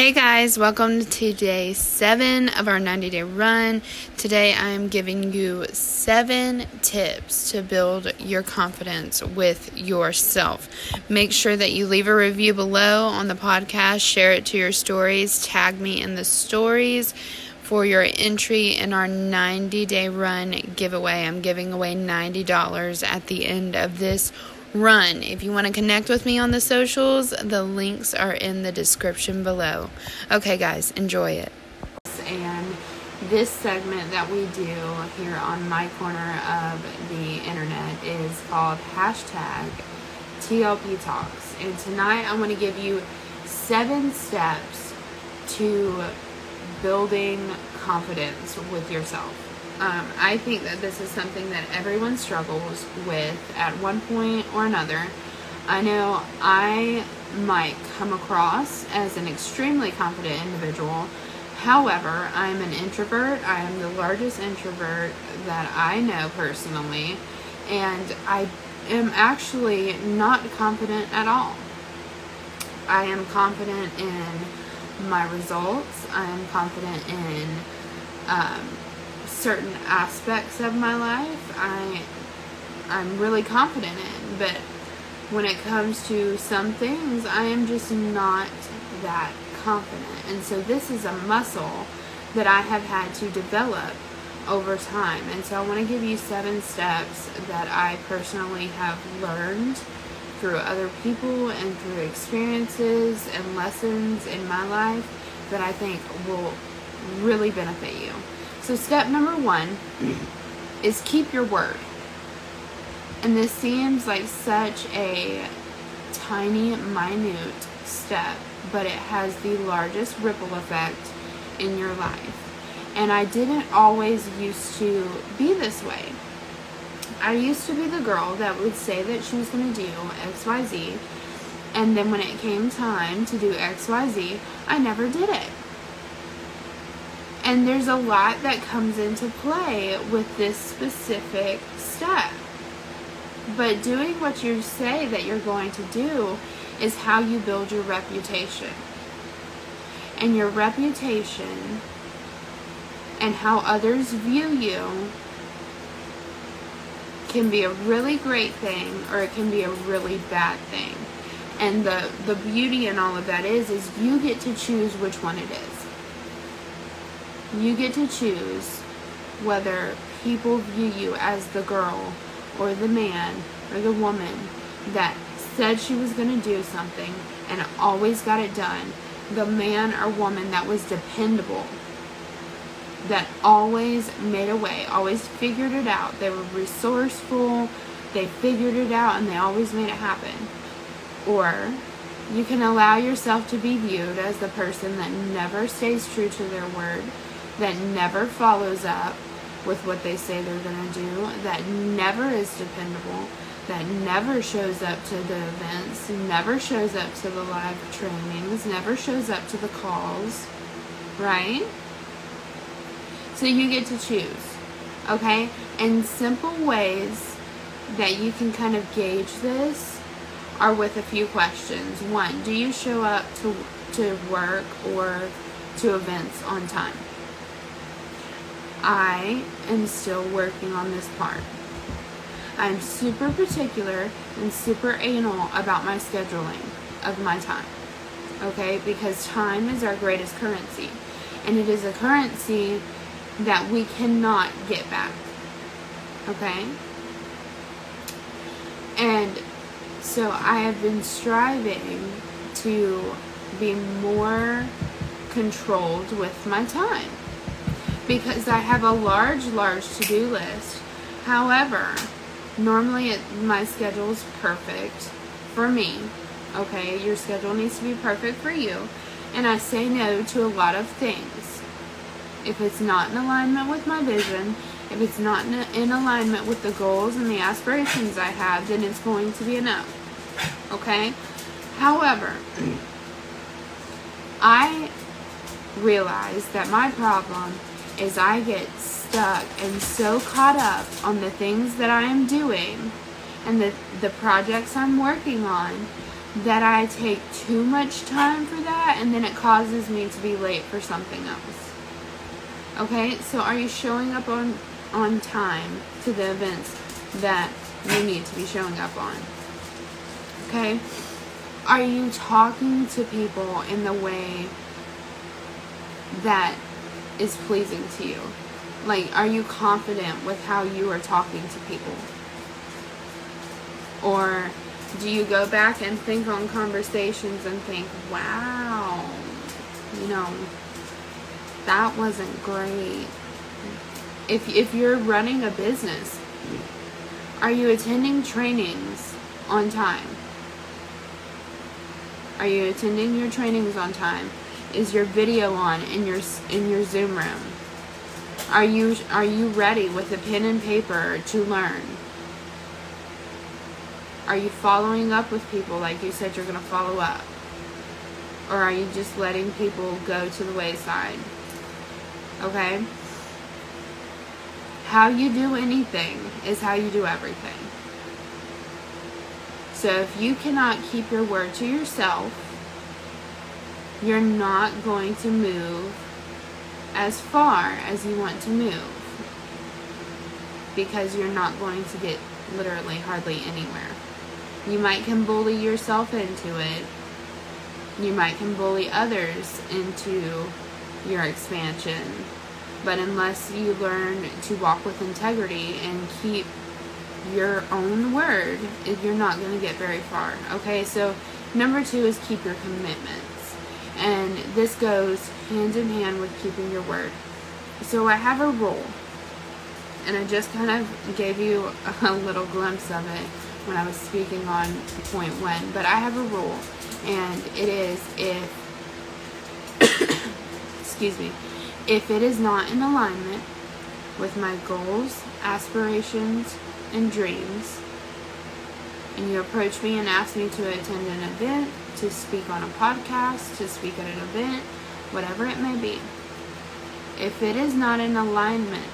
Hey guys, welcome to day seven of our 90 day run. Today I am giving you seven tips to build your confidence with yourself. Make sure that you leave a review below on the podcast, share it to your stories, tag me in the stories for your entry in our 90 day run giveaway. I'm giving away $90 at the end of this run. If you want to connect with me on the socials, the links are in the description below. Okay, guys, enjoy it. And this segment that we do here on my corner of the internet is called hashtag TLP Talks. And tonight I want to give you seven steps to building confidence with yourself. Um, I think that this is something that everyone struggles with at one point or another. I know I might come across as an extremely confident individual. However, I'm an introvert. I am the largest introvert that I know personally, and I am actually not confident at all. I am confident in my results. I am confident in um, certain aspects of my life I I'm really confident in, but when it comes to some things, I am just not that confident. And so this is a muscle that I have had to develop over time. And so I want to give you seven steps that I personally have learned through other people and through experiences and lessons in my life that I think will really benefit you. So, step number one is keep your word. And this seems like such a tiny, minute step, but it has the largest ripple effect in your life. And I didn't always used to be this way. I used to be the girl that would say that she was going to do XYZ, and then when it came time to do XYZ, I never did it. And there's a lot that comes into play with this specific step. But doing what you say that you're going to do is how you build your reputation. And your reputation and how others view you can be a really great thing or it can be a really bad thing. And the the beauty in all of that is is you get to choose which one it is. You get to choose whether people view you as the girl or the man or the woman that said she was going to do something and always got it done. The man or woman that was dependable, that always made a way, always figured it out. They were resourceful, they figured it out, and they always made it happen. Or you can allow yourself to be viewed as the person that never stays true to their word that never follows up with what they say they're going to do, that never is dependable, that never shows up to the events, never shows up to the live trainings, never shows up to the calls, right? So you get to choose, okay? And simple ways that you can kind of gauge this are with a few questions. One, do you show up to, to work or to events on time? I am still working on this part. I'm super particular and super anal about my scheduling of my time. Okay? Because time is our greatest currency. And it is a currency that we cannot get back. Okay? And so I have been striving to be more controlled with my time because I have a large, large to do list. However, normally it, my schedule is perfect for me. Okay, your schedule needs to be perfect for you. And I say no to a lot of things. If it's not in alignment with my vision, if it's not in, in alignment with the goals and the aspirations I have, then it's going to be no. Okay? However, I realize that my problem is I get stuck and so caught up on the things that I am doing and the, the projects I'm working on that I take too much time for that and then it causes me to be late for something else. Okay, so are you showing up on on time to the events that you need to be showing up on? Okay? Are you talking to people in the way that is pleasing to you? Like, are you confident with how you are talking to people? Or do you go back and think on conversations and think, wow, you know, that wasn't great? If, if you're running a business, are you attending trainings on time? Are you attending your trainings on time? Is your video on in your in your Zoom room? Are you are you ready with a pen and paper to learn? Are you following up with people like you said you're going to follow up? Or are you just letting people go to the wayside? Okay? How you do anything is how you do everything. So if you cannot keep your word to yourself, you're not going to move as far as you want to move because you're not going to get literally hardly anywhere. You might can bully yourself into it. You might can bully others into your expansion. But unless you learn to walk with integrity and keep your own word, you're not going to get very far. Okay, so number two is keep your commitments. And this goes hand in hand with keeping your word. So I have a rule, and I just kind of gave you a little glimpse of it when I was speaking on point one. But I have a rule, and it is if, excuse me, if it is not in alignment with my goals, aspirations, and dreams, and you approach me and ask me to attend an event, to speak on a podcast, to speak at an event, whatever it may be, if it is not in alignment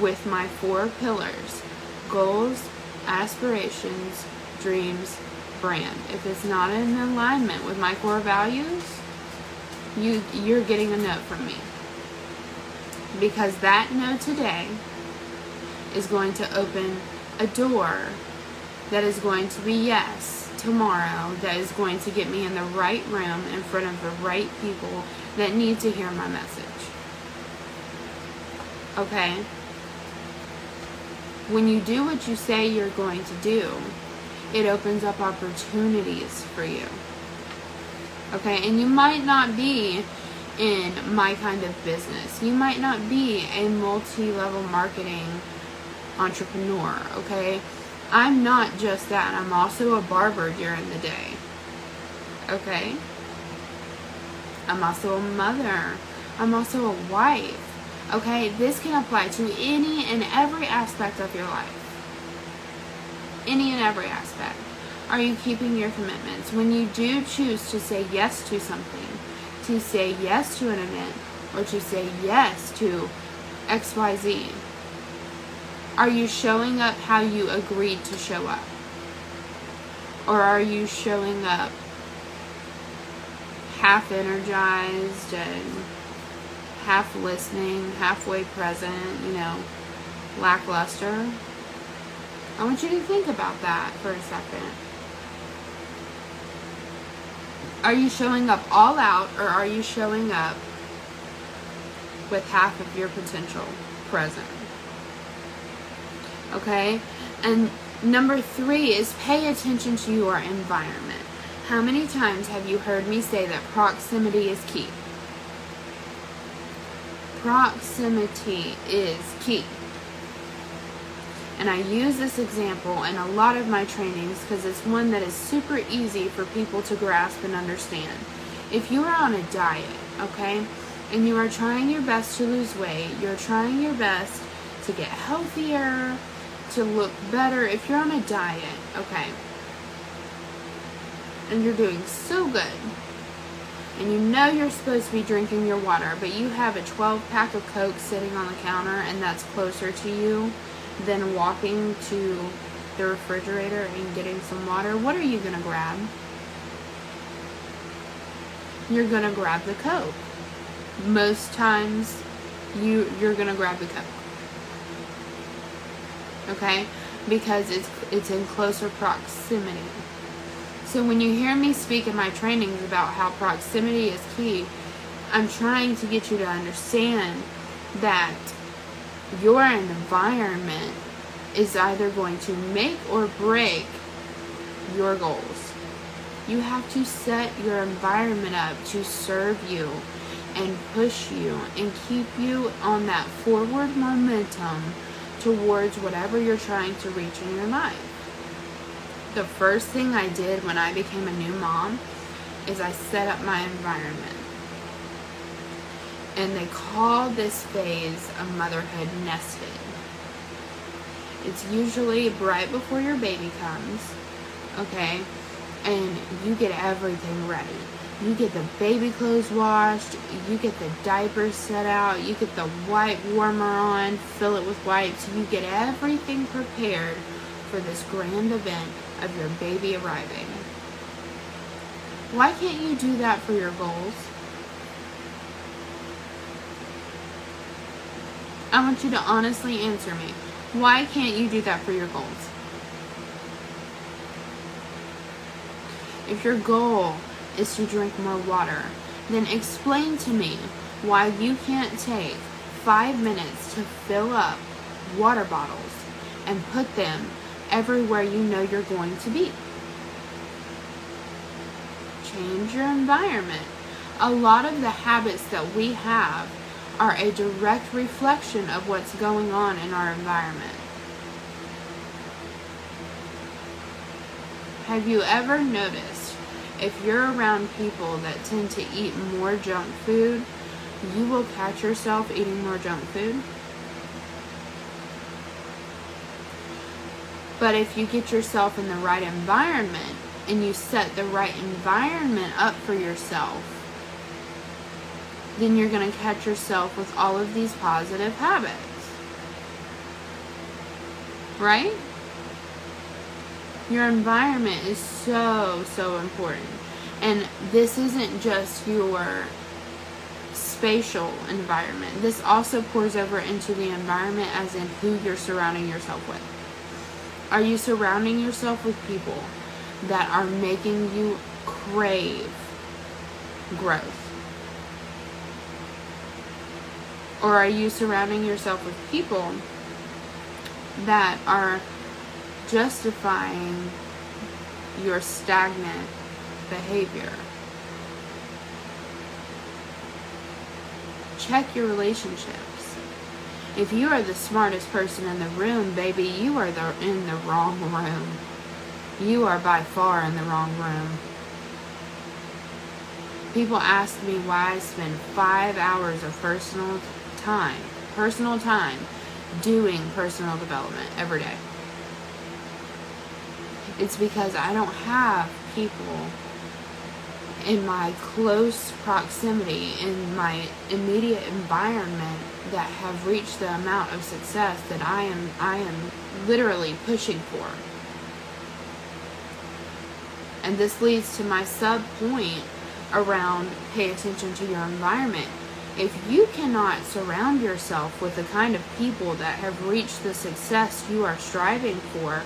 with my four pillars goals, aspirations, dreams, brand. If it's not in alignment with my core values, you you're getting a note from me. Because that note today is going to open a door that is going to be yes tomorrow that is going to get me in the right room in front of the right people that need to hear my message. Okay? When you do what you say you're going to do, it opens up opportunities for you. Okay? And you might not be in my kind of business. You might not be a multi level marketing entrepreneur, okay? I'm not just that. I'm also a barber during the day. Okay? I'm also a mother. I'm also a wife. Okay? This can apply to any and every aspect of your life. Any and every aspect. Are you keeping your commitments? When you do choose to say yes to something, to say yes to an event, or to say yes to XYZ, are you showing up how you agreed to show up? Or are you showing up half energized and half listening, halfway present, you know, lackluster? I want you to think about that for a second. Are you showing up all out or are you showing up with half of your potential present? Okay? And number three is pay attention to your environment. How many times have you heard me say that proximity is key? Proximity is key. And I use this example in a lot of my trainings because it's one that is super easy for people to grasp and understand. If you are on a diet, okay, and you are trying your best to lose weight, you're trying your best to get healthier, to look better if you're on a diet, okay, and you're doing so good, and you know you're supposed to be drinking your water, but you have a 12 pack of Coke sitting on the counter and that's closer to you than walking to the refrigerator and getting some water, what are you going to grab? You're going to grab the Coke. Most times you you're going to grab the Coke. Okay? Because it's it's in closer proximity. So when you hear me speak in my trainings about how proximity is key, I'm trying to get you to understand that your environment is either going to make or break your goals. You have to set your environment up to serve you and push you and keep you on that forward momentum towards whatever you're trying to reach in your life. The first thing I did when I became a new mom is I set up my environment. And they call this phase of motherhood nesting. It's usually right before your baby comes, okay? And you get everything ready. You get the baby clothes washed, you get the diapers set out, you get the wipe warmer on, fill it with wipes, you get everything prepared for this grand event of your baby arriving. Why can't you do that for your goals? I want you to honestly answer me. Why can't you do that for your goals? If your goal is to drink more water, then explain to me why you can't take five minutes to fill up water bottles and put them everywhere you know you're going to be. Change your environment. A lot of the habits that we have are a direct reflection of what's going on in our environment. Have you ever noticed if you're around people that tend to eat more junk food, you will catch yourself eating more junk food? But if you get yourself in the right environment and you set the right environment up for yourself, then you're going to catch yourself with all of these positive habits. Right? Your environment is so, so important. And this isn't just your spatial environment. This also pours over into the environment as in who you're surrounding yourself with. Are you surrounding yourself with people that are making you crave growth? Or are you surrounding yourself with people that are justifying your stagnant behavior? Check your relationships. If you are the smartest person in the room, baby, you are the, in the wrong room. You are by far in the wrong room. People ask me why I spend five hours of personal time, personal time, doing personal development every day. It's because I don't have people in my close proximity, in my immediate environment that have reached the amount of success that I am I am literally pushing for. And this leads to my sub point around pay attention to your environment if you cannot surround yourself with the kind of people that have reached the success you are striving for,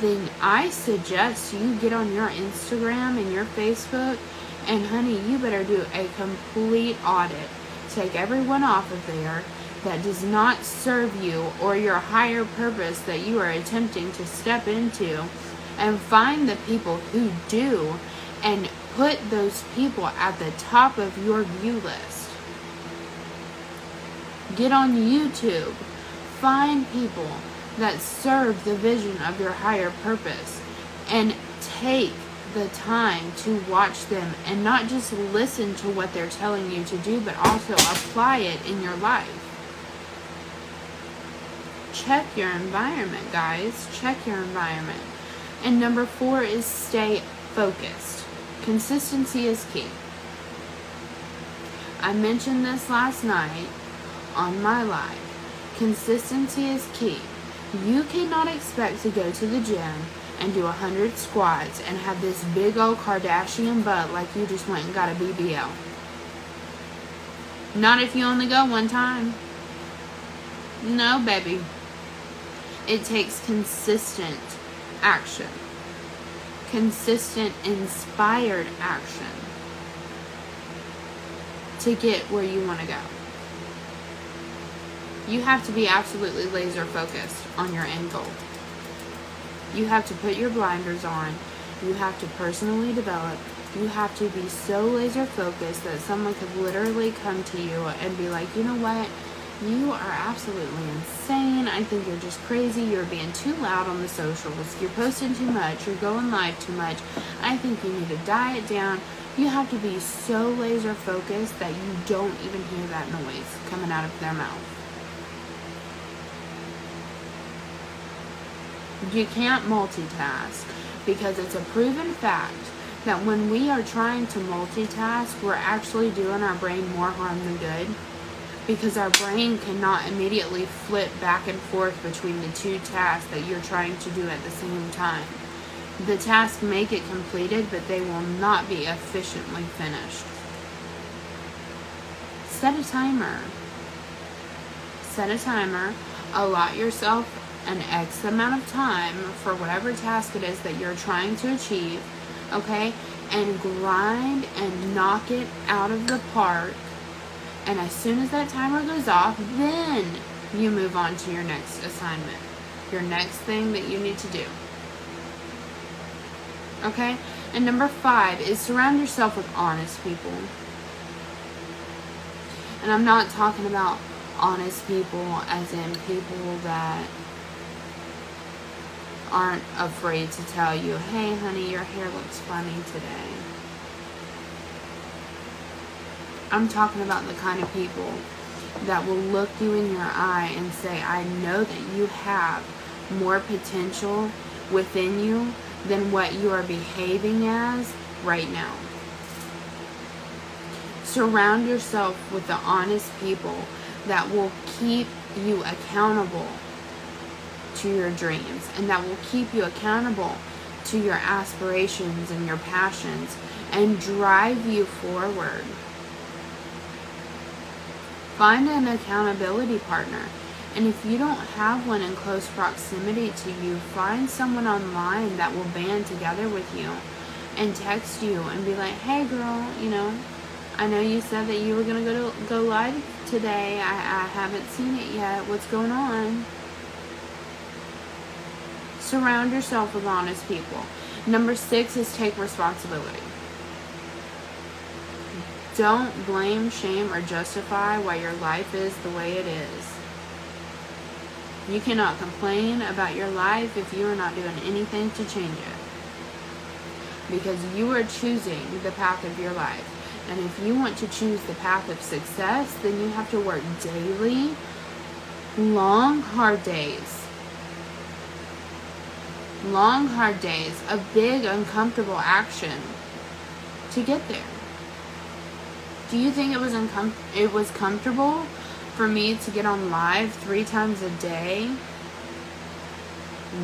then I suggest you get on your Instagram and your Facebook and honey, you better do a complete audit. Take everyone off of there that does not serve you or your higher purpose that you are attempting to step into and find the people who do and put those people at the top of your view list. Get on YouTube. Find people that serve the vision of your higher purpose and take the time to watch them and not just listen to what they're telling you to do, but also apply it in your life. Check your environment, guys. Check your environment. And number four is stay focused. Consistency is key. I mentioned this last night on my life. Consistency is key. You cannot expect to go to the gym and do 100 squats and have this big old Kardashian butt like you just went and got a BBL. Not if you only go one time. No, baby. It takes consistent action. Consistent, inspired action to get where you want to go. You have to be absolutely laser focused on your end goal. You have to put your blinders on. You have to personally develop. You have to be so laser focused that someone could literally come to you and be like, you know what? You are absolutely insane. I think you're just crazy. You're being too loud on the socials. You're posting too much. You're going live too much. I think you need to diet down. You have to be so laser focused that you don't even hear that noise coming out of their mouth. You can't multitask because it's a proven fact that when we are trying to multitask, we're actually doing our brain more harm than good because our brain cannot immediately flip back and forth between the two tasks that you're trying to do at the same time. The tasks may get completed, but they will not be efficiently finished. Set a timer. Set a timer. Allot yourself an X amount of time for whatever task it is that you're trying to achieve, okay? And grind and knock it out of the park. And as soon as that timer goes off, then you move on to your next assignment, your next thing that you need to do. Okay? And number five is surround yourself with honest people. And I'm not talking about honest people as in people that aren't afraid to tell you, hey, honey, your hair looks funny today. I'm talking about the kind of people that will look you in your eye and say, I know that you have more potential within you than what you are behaving as right now. Surround yourself with the honest people that will keep you accountable to your dreams and that will keep you accountable to your aspirations and your passions and drive you forward. Find an accountability partner. And if you don't have one in close proximity to you, find someone online that will band together with you and text you and be like, hey girl, you know, I know you said that you were going to go to go live today. I, I haven't seen it yet. What's going on? Surround yourself with honest people. Number six is take responsibility. Don't blame, shame, or justify why your life is the way it is. You cannot complain about your life if you are not doing anything to change it. Because you are choosing the path of your life. And if you want to choose the path of success, then you have to work daily, long, hard days long, hard days of big, uncomfortable action to get there. Do you think it was uncom- it was comfortable for me to get on live three times a day?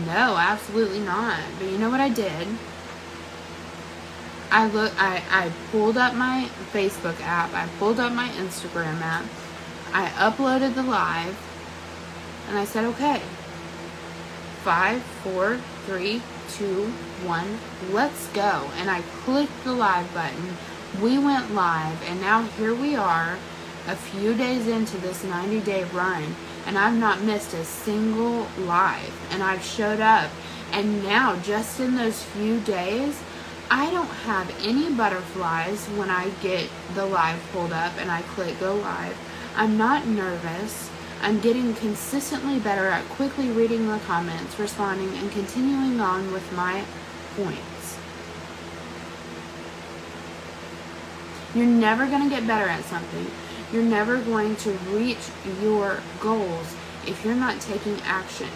No, absolutely not. But you know what I did? I look I, I pulled up my Facebook app, I pulled up my Instagram app, I uploaded the live, and I said, okay, five, four, three, two, one, let's go. And I clicked the live button. We went live, and now here we are, a few days into this 90 day run, and I've not missed a single live. And I've showed up, and now just in those few days, I don't have any butterflies when I get the live pulled up and I click go live. I'm not nervous. I'm getting consistently better at quickly reading the comments, responding, and continuing on with my points. You're never going to get better at something. You're never going to reach your goals if you're not taking action.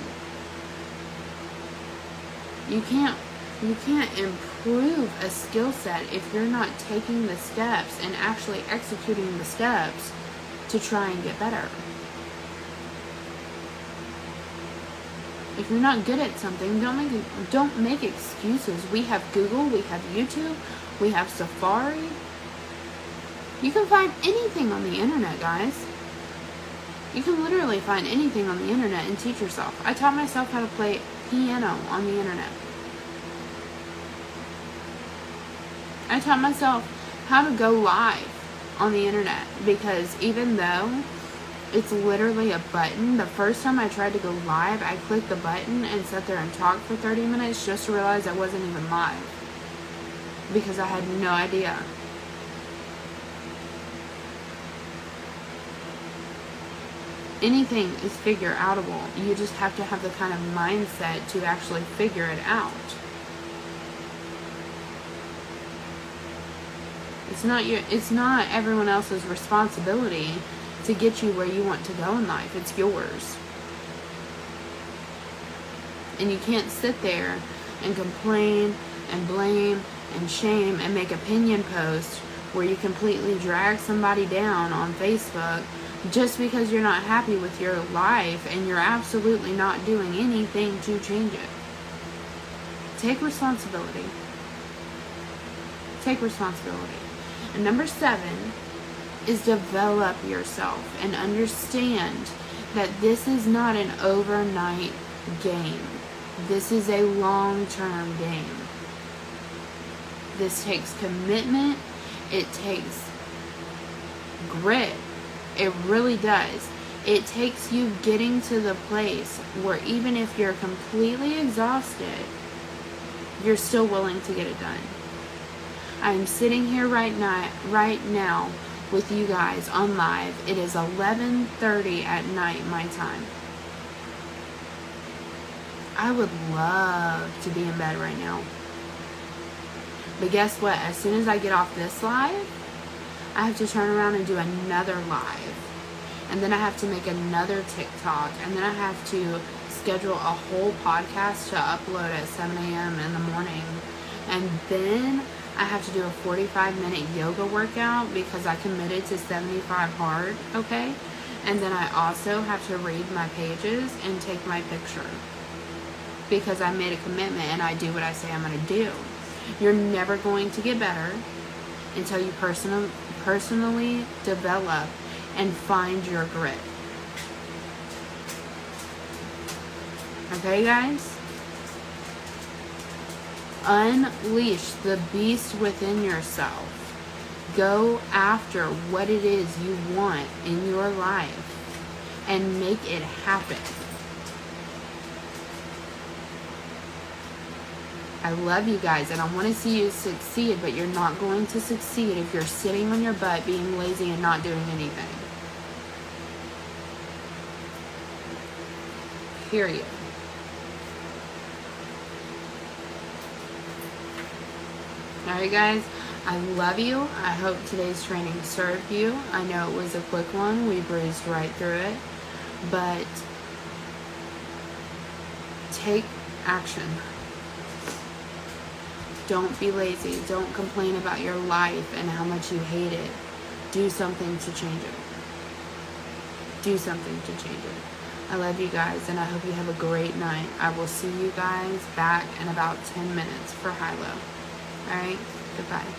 You can't you can't improve a skill set if you're not taking the steps and actually executing the steps to try and get better. If you're not good at something, don't make don't make excuses. We have Google, we have YouTube, we have Safari. You can find anything on the internet, guys. You can literally find anything on the internet and teach yourself. I taught myself how to play piano on the internet. I taught myself how to go live on the internet because even though it's literally a button, the first time I tried to go live, I clicked the button and sat there and talked for 30 minutes just to realize I wasn't even live because I had no idea. Anything is figure outable. You just have to have the kind of mindset to actually figure it out. It's not your it's not everyone else's responsibility to get you where you want to go in life. It's yours. And you can't sit there and complain and blame and shame and make opinion posts where you completely drag somebody down on Facebook just because you're not happy with your life and you're absolutely not doing anything to change it. Take responsibility. Take responsibility. And number seven is develop yourself and understand that this is not an overnight game. This is a long term game. This takes commitment, it takes grit. It really does. It takes you getting to the place where even if you're completely exhausted, you're still willing to get it done. I'm sitting here right now, right now with you guys on live. It is 11:30 at night my time. I would love to be in bed right now. But guess what? As soon as I get off this live, I have to turn around and do another live. And then I have to make another TikTok. And then I have to schedule a whole podcast to upload at 7 a.m. in the morning. And then I have to do a 45 minute yoga workout because I committed to 75 hard, okay? And then I also have to read my pages and take my picture because I made a commitment and I do what I say I'm going to do. You're never going to get better until you personal, personally develop and find your grit. Okay, guys? Unleash the beast within yourself. Go after what it is you want in your life and make it happen. I love you guys and I want to see you succeed, but you're not going to succeed if you're sitting on your butt being lazy and not doing anything. Period. Alright guys, I love you. I hope today's training served you. I know it was a quick one. We breezed right through it. But take action. Don't be lazy. Don't complain about your life and how much you hate it. Do something to change it. Do something to change it. I love you guys and I hope you have a great night. I will see you guys back in about 10 minutes for high low. Alright, goodbye.